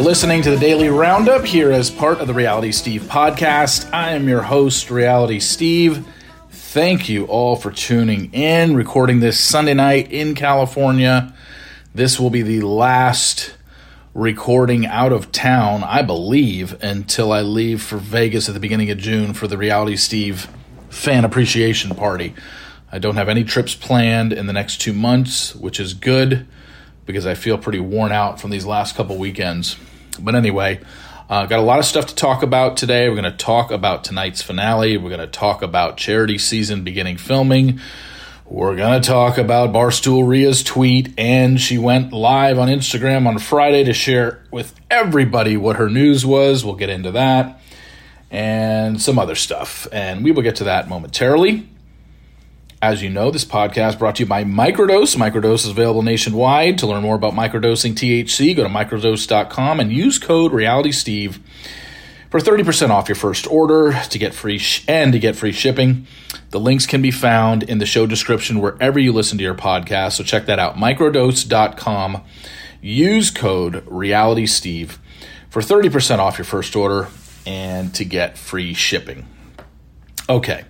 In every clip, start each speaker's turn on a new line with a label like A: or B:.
A: Are listening to the Daily Roundup here as part of the Reality Steve podcast. I am your host, Reality Steve. Thank you all for tuning in, recording this Sunday night in California. This will be the last recording out of town, I believe, until I leave for Vegas at the beginning of June for the Reality Steve fan appreciation party. I don't have any trips planned in the next two months, which is good because I feel pretty worn out from these last couple weekends. But anyway, uh, got a lot of stuff to talk about today. We're going to talk about tonight's finale. We're going to talk about charity season beginning filming. We're going to talk about Barstool Ria's tweet, and she went live on Instagram on Friday to share with everybody what her news was. We'll get into that and some other stuff, and we will get to that momentarily. As you know, this podcast brought to you by Microdose. Microdose is available nationwide. To learn more about microdosing THC, go to microdose.com and use code RealitySteve for 30% off your first order to get free sh- and to get free shipping. The links can be found in the show description wherever you listen to your podcast, so check that out. microdose.com. Use code RealitySteve for 30% off your first order and to get free shipping. Okay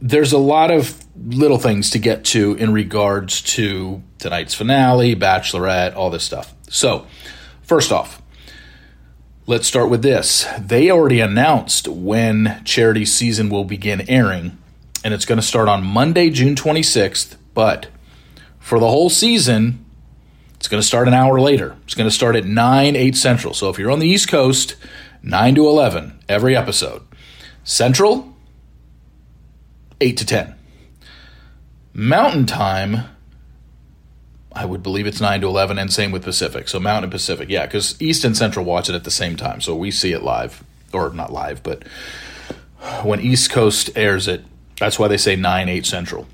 A: there's a lot of little things to get to in regards to tonight's finale, Bachelorette, all this stuff. So, first off, let's start with this. They already announced when charity season will begin airing, and it's going to start on Monday, June 26th, but for the whole season, it's going to start an hour later. It's going to start at 9, 8 Central. So if you're on the East Coast, 9 to 11 every episode. Central, 8 to 10. Mountain time, I would believe it's 9 to 11, and same with Pacific. So Mountain and Pacific, yeah, because East and Central watch it at the same time. So we see it live, or not live, but when East Coast airs it, that's why they say 9, 8 Central.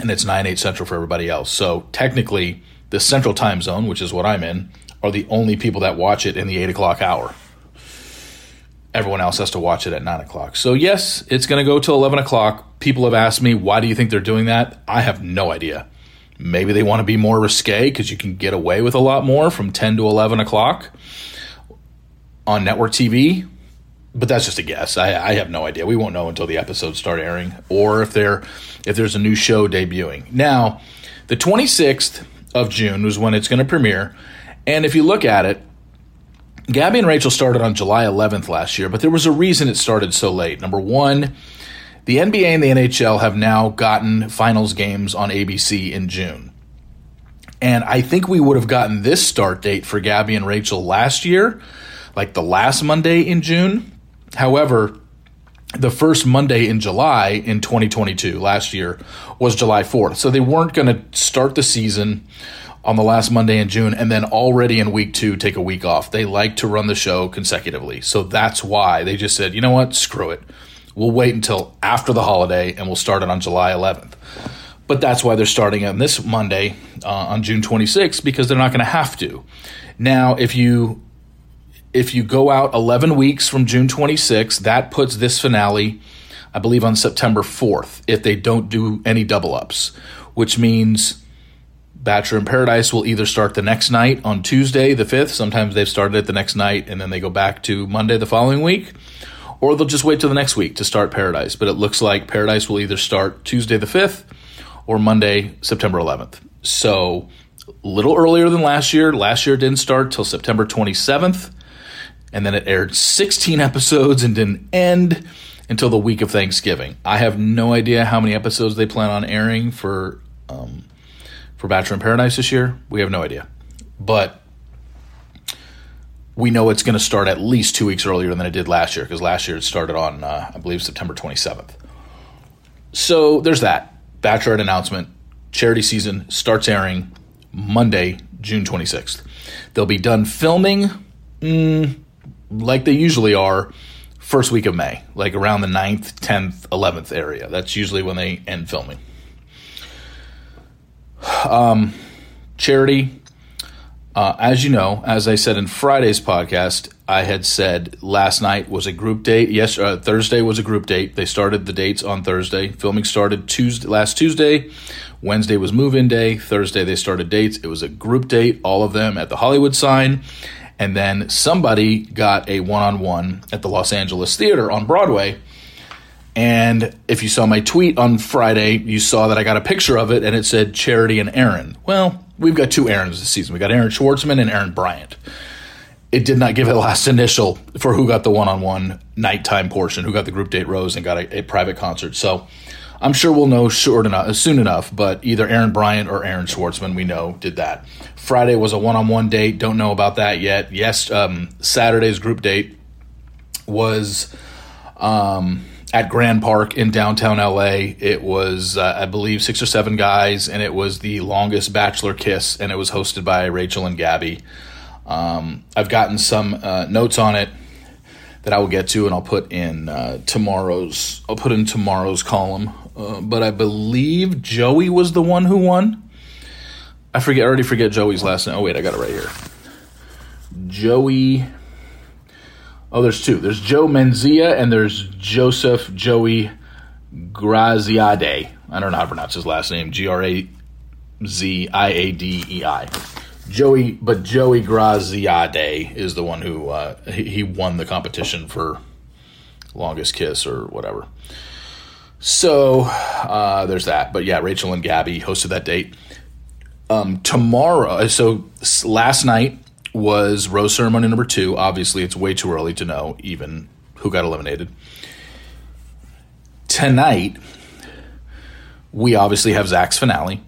A: And it's 9, 8 Central for everybody else. So technically, the Central time zone, which is what I'm in, are the only people that watch it in the 8 o'clock hour everyone else has to watch it at 9 o'clock. So, yes, it's going to go till 11 o'clock. People have asked me, why do you think they're doing that? I have no idea. Maybe they want to be more risque because you can get away with a lot more from 10 to 11 o'clock on network TV. But that's just a guess. I, I have no idea. We won't know until the episodes start airing, or if there if there's a new show debuting. Now, the 26th of June was when it's going to premiere, and if you look at it, Gabby and Rachel started on July 11th last year, but there was a reason it started so late. Number one, the NBA and the NHL have now gotten finals games on ABC in June. And I think we would have gotten this start date for Gabby and Rachel last year, like the last Monday in June. However, the first Monday in July in 2022, last year, was July 4th. So they weren't going to start the season on the last Monday in June and then already in week two take a week off. They like to run the show consecutively. So that's why they just said, you know what, screw it. We'll wait until after the holiday and we'll start it on July 11th. But that's why they're starting on this Monday uh, on June 26th because they're not going to have to. Now, if you if you go out 11 weeks from June 26th, that puts this finale, I believe, on September 4th if they don't do any double ups, which means Bachelor in Paradise will either start the next night on Tuesday the 5th. Sometimes they've started it the next night and then they go back to Monday the following week. Or they'll just wait till the next week to start Paradise. But it looks like Paradise will either start Tuesday the 5th or Monday, September 11th. So a little earlier than last year. Last year didn't start till September 27th. And then it aired 16 episodes and didn't end until the week of Thanksgiving. I have no idea how many episodes they plan on airing for um, for Bachelor in Paradise this year? We have no idea. But we know it's going to start at least two weeks earlier than it did last year because last year it started on, uh, I believe, September 27th. So there's that. Bachelorette announcement. Charity season starts airing Monday, June 26th. They'll be done filming mm, like they usually are first week of May, like around the 9th, 10th, 11th area. That's usually when they end filming. Um, charity, uh, as you know, as I said in Friday's podcast, I had said last night was a group date. Yes, uh, Thursday was a group date. They started the dates on Thursday. Filming started Tuesday, last Tuesday. Wednesday was move-in day. Thursday they started dates. It was a group date, all of them at the Hollywood sign. And then somebody got a one on one at the Los Angeles Theater on Broadway. And if you saw my tweet on Friday, you saw that I got a picture of it and it said Charity and Aaron. Well, we've got two Aarons this season. We got Aaron Schwartzman and Aaron Bryant. It did not give a last initial for who got the one on one nighttime portion, who got the group date rose and got a, a private concert. So I'm sure we'll know short enough, soon enough, but either Aaron Bryant or Aaron Schwartzman, we know, did that. Friday was a one on one date. Don't know about that yet. Yes, um, Saturday's group date was um, at Grand Park in downtown LA. It was, uh, I believe, six or seven guys, and it was the longest bachelor kiss, and it was hosted by Rachel and Gabby. Um, I've gotten some uh, notes on it that I will get to, and I'll put in uh, tomorrow's. I'll put in tomorrow's column. Uh, but I believe Joey was the one who won. I forget. I already forget Joey's last name. Oh wait, I got it right here. Joey. Oh, there's two. There's Joe Menzia and there's Joseph Joey Graziadei. I don't know how to pronounce his last name. G R A Z I A D E I. Joey, but Joey Graziadei is the one who uh, he, he won the competition for longest kiss or whatever. So uh, there's that. But yeah, Rachel and Gabby hosted that date. Um, tomorrow, uh, so last night was rose ceremony number two. Obviously, it's way too early to know even who got eliminated. Tonight, we obviously have Zach's finale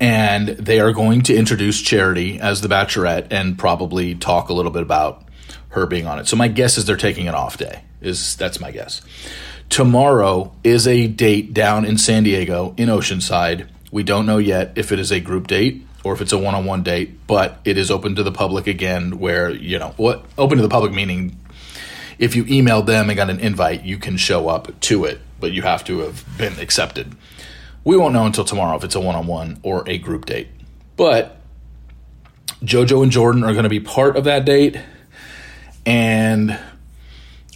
A: and they are going to introduce Charity as the Bachelorette and probably talk a little bit about her being on it. So my guess is they're taking an off day. Is that's my guess. Tomorrow is a date down in San Diego in Oceanside. We don't know yet if it is a group date or if it's a one-on-one date, but it is open to the public again where, you know, what open to the public meaning if you emailed them and got an invite, you can show up to it, but you have to have been accepted. We won't know until tomorrow if it's a one on one or a group date. But JoJo and Jordan are going to be part of that date. And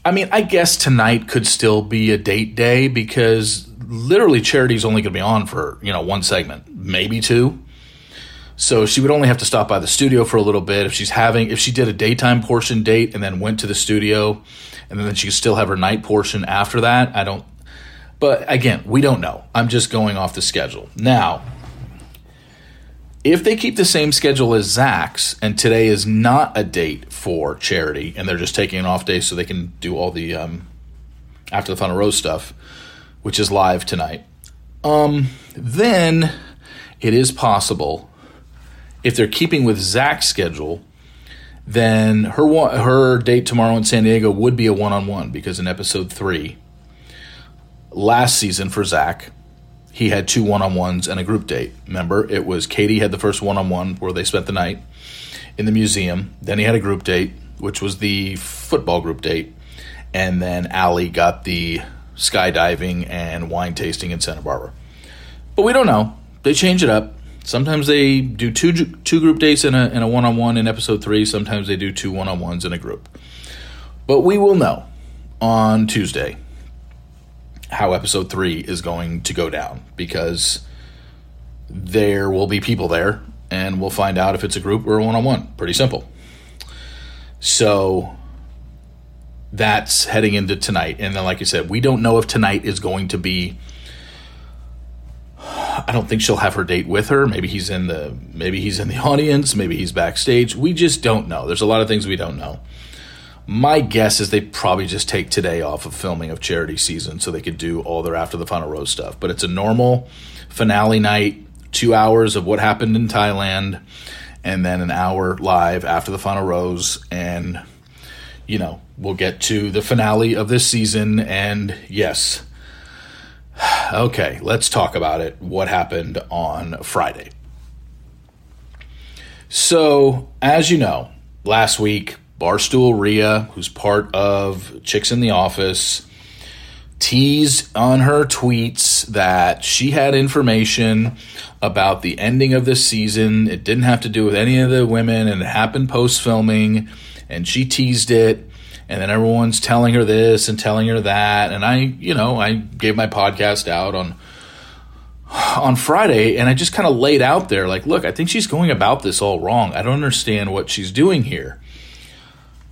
A: I mean, I guess tonight could still be a date day because literally Charity's only going to be on for, you know, one segment, maybe two. So she would only have to stop by the studio for a little bit. If she's having, if she did a daytime portion date and then went to the studio, and then she could still have her night portion after that. I don't but again, we don't know. I'm just going off the schedule. Now, if they keep the same schedule as Zach's, and today is not a date for charity, and they're just taking an off day so they can do all the um, after the Final Rose stuff, which is live tonight, um, then it is possible if they're keeping with Zach's schedule, then her her date tomorrow in San Diego would be a one on one because in episode three last season for Zach, he had two one on ones and a group date. Remember, it was Kaity had the first one on one where they spent the night in the museum. Then he had a group date, which was the football group date. And then Allie got the skydiving and wine tasting in Santa Barbara. But we don't know. They change it up. Sometimes they do two two group dates in a in a one on one in episode three. Sometimes they do two one on ones in a group. But we will know on Tuesday how episode three is going to go down because there will be people there and we'll find out if it's a group or a one on one. Pretty simple. So that's heading into tonight. And then, like I said, we don't know if tonight is going to be. I don't think she'll have her date with her. Maybe he's in the maybe he's in the audience, maybe he's backstage. We just don't know. There's a lot of things we don't know. My guess is they probably just take today off of filming of charity season so they could do all their after the final rose stuff. But it's a normal finale night, two hours of what happened in Thailand, and then an hour live after the final rose. And, you know, we'll get to the finale of this season. And yes, okay, let's talk about it. What happened on Friday? So, as you know, last week Barstool Ria, who's part of Chicks in the Office, teased on her tweets that she had information about the ending of this season. It didn't have to do with any of the women, and it happened post filming. And she teased it, and then everyone's telling her this and telling her that. And I, you know, I gave my podcast out on on Friday, and I just kind of laid out there, like, look, I think she's going about this all wrong. I don't understand what she's doing here.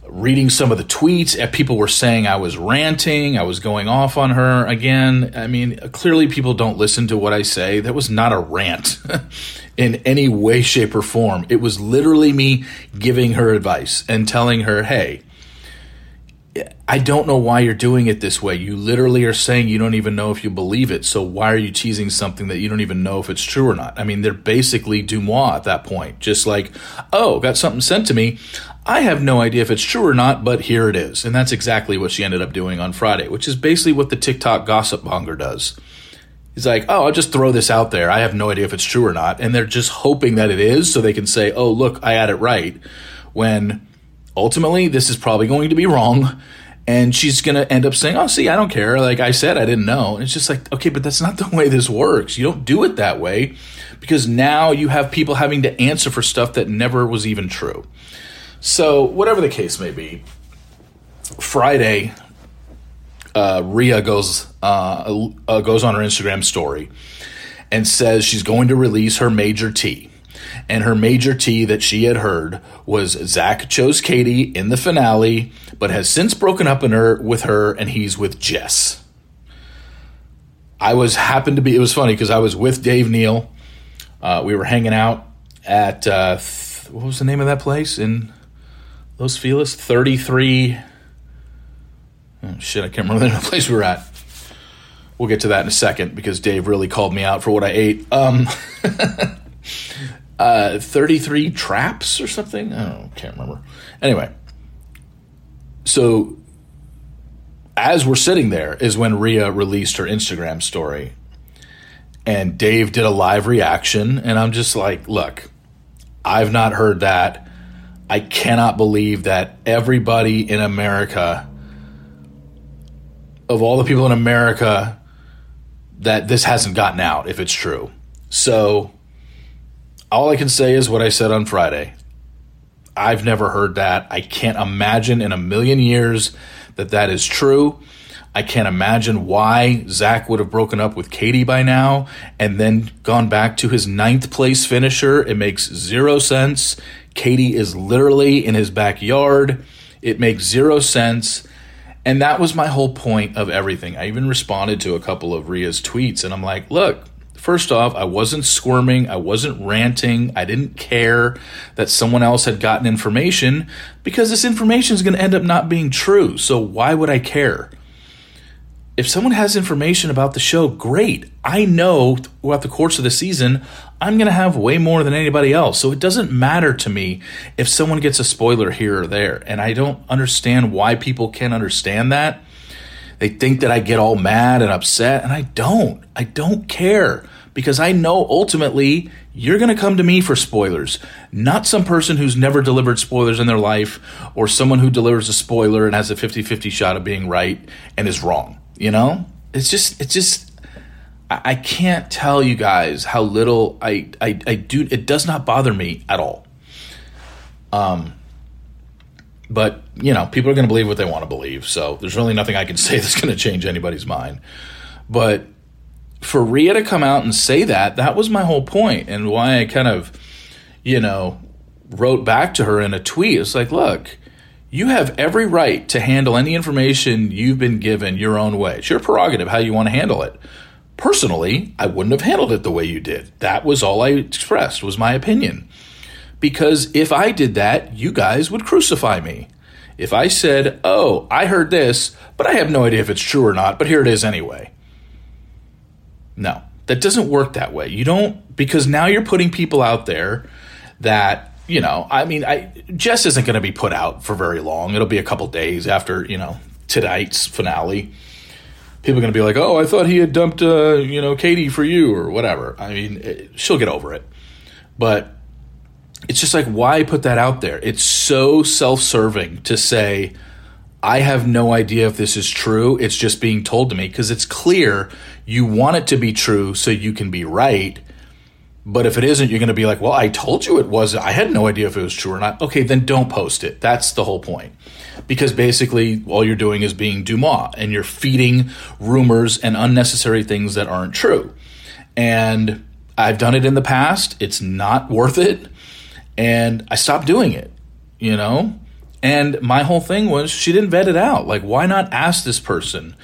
A: Reading some of the tweets, eh, people were saying I was ranting, I was going off on her again. I mean, clearly people don't listen to what I say. That was not a rant in any way, shape, or form. It was literally me giving her advice and telling her, hey, I don't know why you're doing it this way. You literally are saying you don't even know if you believe it. So why are you teasing something that you don't even know if it's true or not? I mean, they're basically DeuxMoi at that point. Just like, oh, got something sent to me. I have no idea if it's true or not, but here it is. And that's exactly what she ended up doing on Friday, which is basically what the TikTok gossip monger does. He's like, oh, I'll just throw this out there. I have no idea if it's true or not. And they're just hoping that it is so they can say, oh, look, I had it right. When ultimately this is probably going to be wrong and she's going to end up saying, "Oh, see, I don't care. Like I said, I didn't know." And it's just like, okay, but that's not the way this works. You don't do it that way because now you have people having to answer for stuff that never was even true. So, whatever the case may be, Friday, uh, Ria goes uh, uh, goes on her Instagram story and says she's going to release her major tea and her major tea that she had heard was Zach chose Kaity in the finale, but has since broken up in her with her, and he's with Jess. I was happened to be. It was funny because I was with Dave Neal. Uh, we were hanging out at uh, th- what was the name of that place in Los Feliz? Thirty three. Oh, shit, I can't remember the place we were at. We'll get to that in a second because Dave really called me out for what I ate. Um, uh, 33 traps or something. I don't can't remember. Anyway, so as we're sitting there is when Ria released her Instagram story. And Dave did a live reaction. And I'm just like, look, I've not heard that. I cannot believe that everybody in America, of all the people in America, that this hasn't gotten out if it's true. So all I can say is what I said on Friday. I've never heard that. I can't imagine in a million years that that is true. I can't imagine why Zach would have broken up with Kaity by now and then gone back to his ninth place finisher. It makes zero sense. Kaity is literally in his backyard. It makes zero sense. And that was my whole point of everything. I even responded to a couple of Ria's tweets and I'm like, look, First off, I wasn't squirming, I wasn't ranting, I didn't care that someone else had gotten information because this information is going to end up not being true. So why would I care? If someone has information about the show, great. I know throughout the course of the season, I'm going to have way more than anybody else. So it doesn't matter to me if someone gets a spoiler here or there. And I don't understand why people can't understand that they think that I get all mad and upset, and I don't. I don't care because I know ultimately you're going to come to me for spoilers, not some person who's never delivered spoilers in their life or someone who delivers a spoiler and has a 50 50 shot of being right and is wrong. You know? It's just, it's just, I can't tell you guys how little I, I, I do. It does not bother me at all. Um, but, you know, people are going to believe what they want to believe. So there's really nothing I can say that's going to change anybody's mind. But for Ria to come out and say that, that was my whole point and why I kind of, you know, wrote back to her in a tweet. It's like, look, you have every right to handle any information you've been given your own way. It's your prerogative how you want to handle it. Personally, I wouldn't have handled it the way you did. That was all I expressed, was my opinion because if I did that, you guys would crucify me. If I said, Oh, I heard this, but I have no idea if it's true or not, but here it is anyway. No, that doesn't work that way. You don't, because now you're putting people out there that, you know, I mean, I, Jess isn't going to be put out for very long. It'll be a couple days after, you know, tonight's finale. People are going to be like, oh, I thought he had dumped, uh, you know, Kaity for you or whatever. I mean, it, she'll get over it. But it's just like why put that out there? It's so self-serving to say i have no idea if this is true. It's just being told to me. Because it's clear you want it to be true so you can be right. But if it isn't you're going to be like well i told you it was i had no idea if it was true or not. Okay then don't post it. That's the whole point. Because basically all you're doing is being DeuxMoi and you're feeding rumors and unnecessary things that aren't true. And I've done it in the past. It's not worth it. And I stopped doing it, you know? And my whole thing was she didn't vet it out. Like, why not ask this person?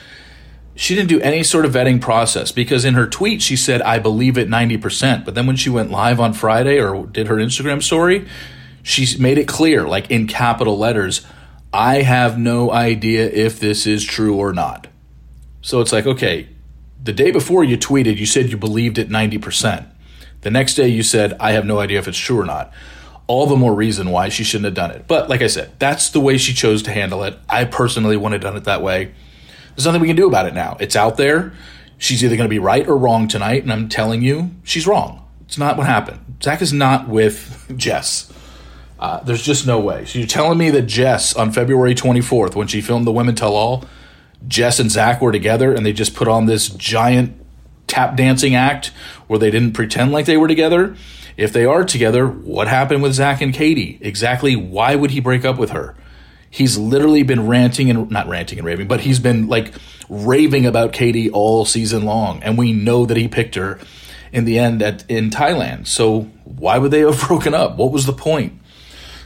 A: She didn't do any sort of vetting process because in her tweet she said, I believe it 90%. But then when she went live on Friday or did her Instagram story, she made it clear, like in capital letters, I have no idea if this is true or not. So it's like, okay, the day before you tweeted, you said you believed it 90%. The next day you said, I have no idea if it's true or not. All the more reason why she shouldn't have done it. But like I said, that's the way she chose to handle it. I personally wouldn't have done it that way. There's nothing we can do about it now. It's out there. She's either going to be right or wrong tonight, and I'm telling you, she's wrong. It's not what happened. Zach is not with Jess. Uh, there's just no way. So you're telling me that Jess on February 24th, when she filmed the Women Tell All, Jess and Zach were together and they just put on this giant tap dancing act where they didn't pretend like they were together? If they are together, what happened with Zach and Kaity? Exactly why would he break up with her? He's literally been ranting and not ranting and raving, but he's been like raving about Kaity all season long, and we know that he picked her in the end at in Thailand. So why would they have broken up? What was the point?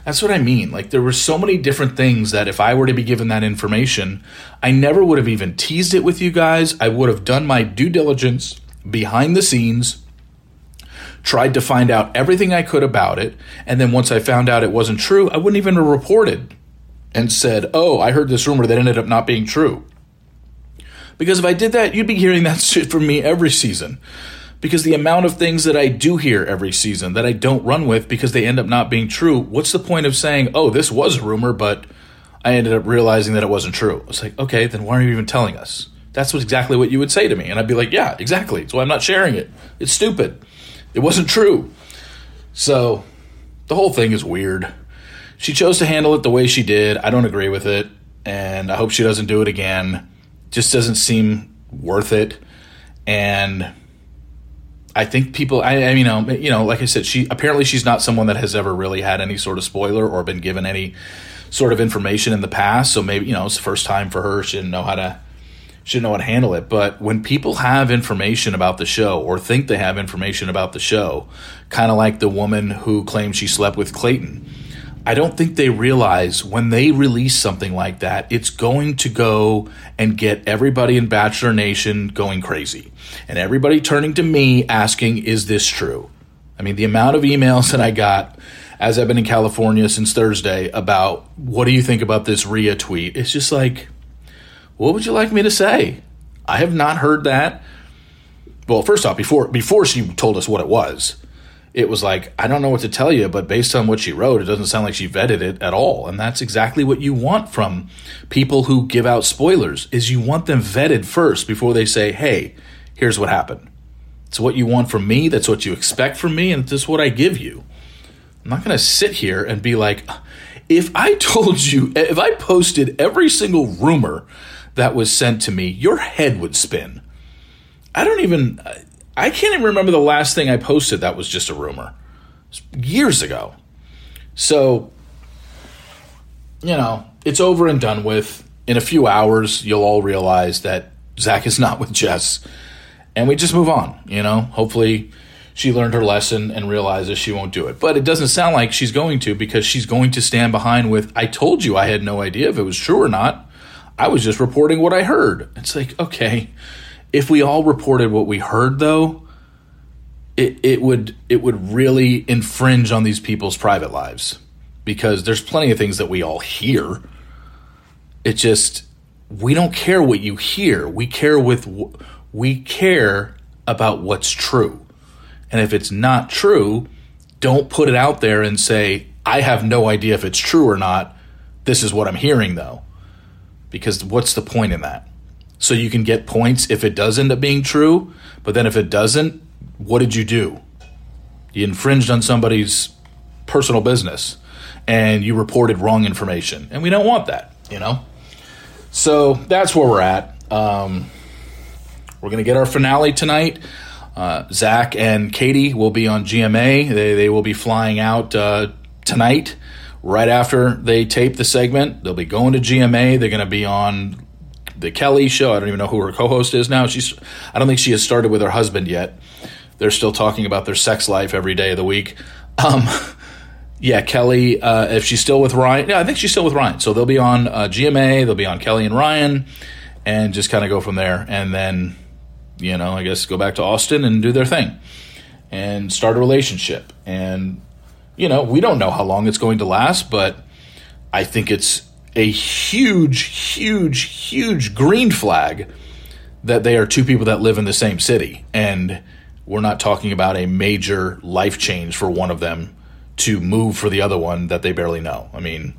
A: That's what I mean. Like there were so many different things that if I were to be given that information, I never would have even teased it with you guys. I would have done my due diligence behind the scenes, tried to find out everything I could about it, and then once I found out it wasn't true, I wouldn't even have reported and said, "Oh, I heard this rumor that ended up not being true." Because if I did that, you'd be hearing that shit from me every season because the amount of things that I do hear every season that I don't run with because they end up not being true, what's the point of saying, oh, this was a rumor, but I ended up realizing that it wasn't true? It's like, okay, then why are you even telling us? That's what, exactly what you would say to me. And I'd be like, yeah, exactly. So I'm not sharing it. It's stupid. It wasn't true. So the whole thing is weird. She chose to handle it the way she did. I don't agree with it. And I hope she doesn't do it again. Just doesn't seem worth it. And I think people, I, I, you um, know, you know, like I said, she apparently she's not someone that has ever really had any sort of spoiler or been given any sort of information in the past. So maybe you know it's the first time for her. She didn't know how to, didn't know how to handle it. But when people have information about the show or think they have information about the show, kind of like the woman who claimed she slept with Clayton, I don't think they realize when they release something like that, it's going to go and get everybody in Bachelor Nation going crazy. And everybody turning to me asking, is this true? I mean, the amount of emails that I got as I've been in California since Thursday about what do you think about this Ria tweet? It's just like, what would you like me to say? I have not heard that. Well, first off, before before she told us what it was, it was like, I don't know what to tell you, but based on what she wrote, it doesn't sound like she vetted it at all. And that's exactly what you want from people who give out spoilers is you want them vetted first before they say, "Hey, here's what happened." It's what you want from me, that's what you expect from me, and this is what I give you. I'm not going to sit here and be like, if I told you, if I posted every single rumor that was sent to me, your head would spin. I don't even I can't even remember the last thing I posted that was just a rumor. Years ago. So, you know, it's over and done with. In a few hours, you'll all realize that Zach is not with Jess. And we just move on, you know? Hopefully, she learned her lesson and realizes she won't do it. But it doesn't sound like she's going to because she's going to stand behind with, I told you I had no idea if it was true or not. I was just reporting what I heard. It's like, okay, if we all reported what we heard, though, it, it would it would really infringe on these people's private lives because there's plenty of things that we all hear. It just we don't care what you hear. We care with we care about what's true. And if it's not true, don't put it out there and say, I have no idea if it's true or not. This is what I'm hearing though. Because what's the point in that? so you can get points if it does end up being true. But then if it doesn't, what did you do? You infringed on somebody's personal business and you reported wrong information. And we don't want that, you know? So that's where we're at. Um, we're going to get our finale tonight. Uh, Zach and Kaity will be on GMA. They, they will be flying out uh, tonight, right after they tape the segment. They'll be going to GMA. They're going to be on the Kelly show. I don't even know who her co-host is now. She's I don't think she has started with her husband yet. they're still talking about their sex life every day of the week. Um, yeah, Kelly, uh, if she's still with Ryan, yeah, I think she's still with Ryan. So they'll be on uh, GMA, they'll be on Kelly and Ryan, and just kind of go from there. And then, you know, I guess go back to Austin and do their thing and start a relationship. And, you know, we don't know how long it's going to last, but I think it's a huge, huge, huge green flag that they are two people that live in the same city. And we're not talking about a major life change for one of them to move for the other one that they barely know. I mean,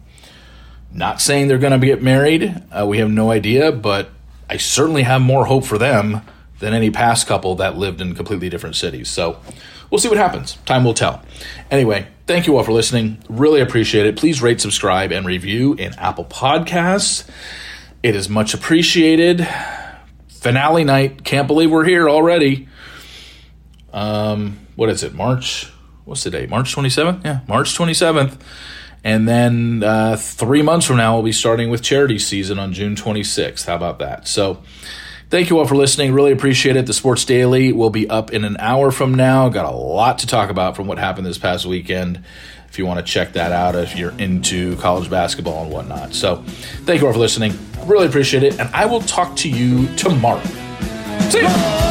A: not saying they're going to get married. Uh, we have no idea, but I certainly have more hope for them than any past couple that lived in completely different cities. So we'll see what happens. Time will tell. Anyway, thank you all for listening. Really appreciate it. Please rate, subscribe, and review in Apple Podcasts. It is much appreciated. Finale night. Can't believe we're here already. Um, what is it? March what's the date? March 27th? Yeah, March 27th. And then uh, three months from now, we'll be starting with charity season on June 26th. How about that? So, thank you all for listening. Really appreciate it. The Sports Daily will be up in an hour from now. Got a lot to talk about from what happened this past weekend. If you want to check that out, if you're into college basketball and whatnot. So, thank you all for listening. Really appreciate it. And I will talk to you tomorrow. See you.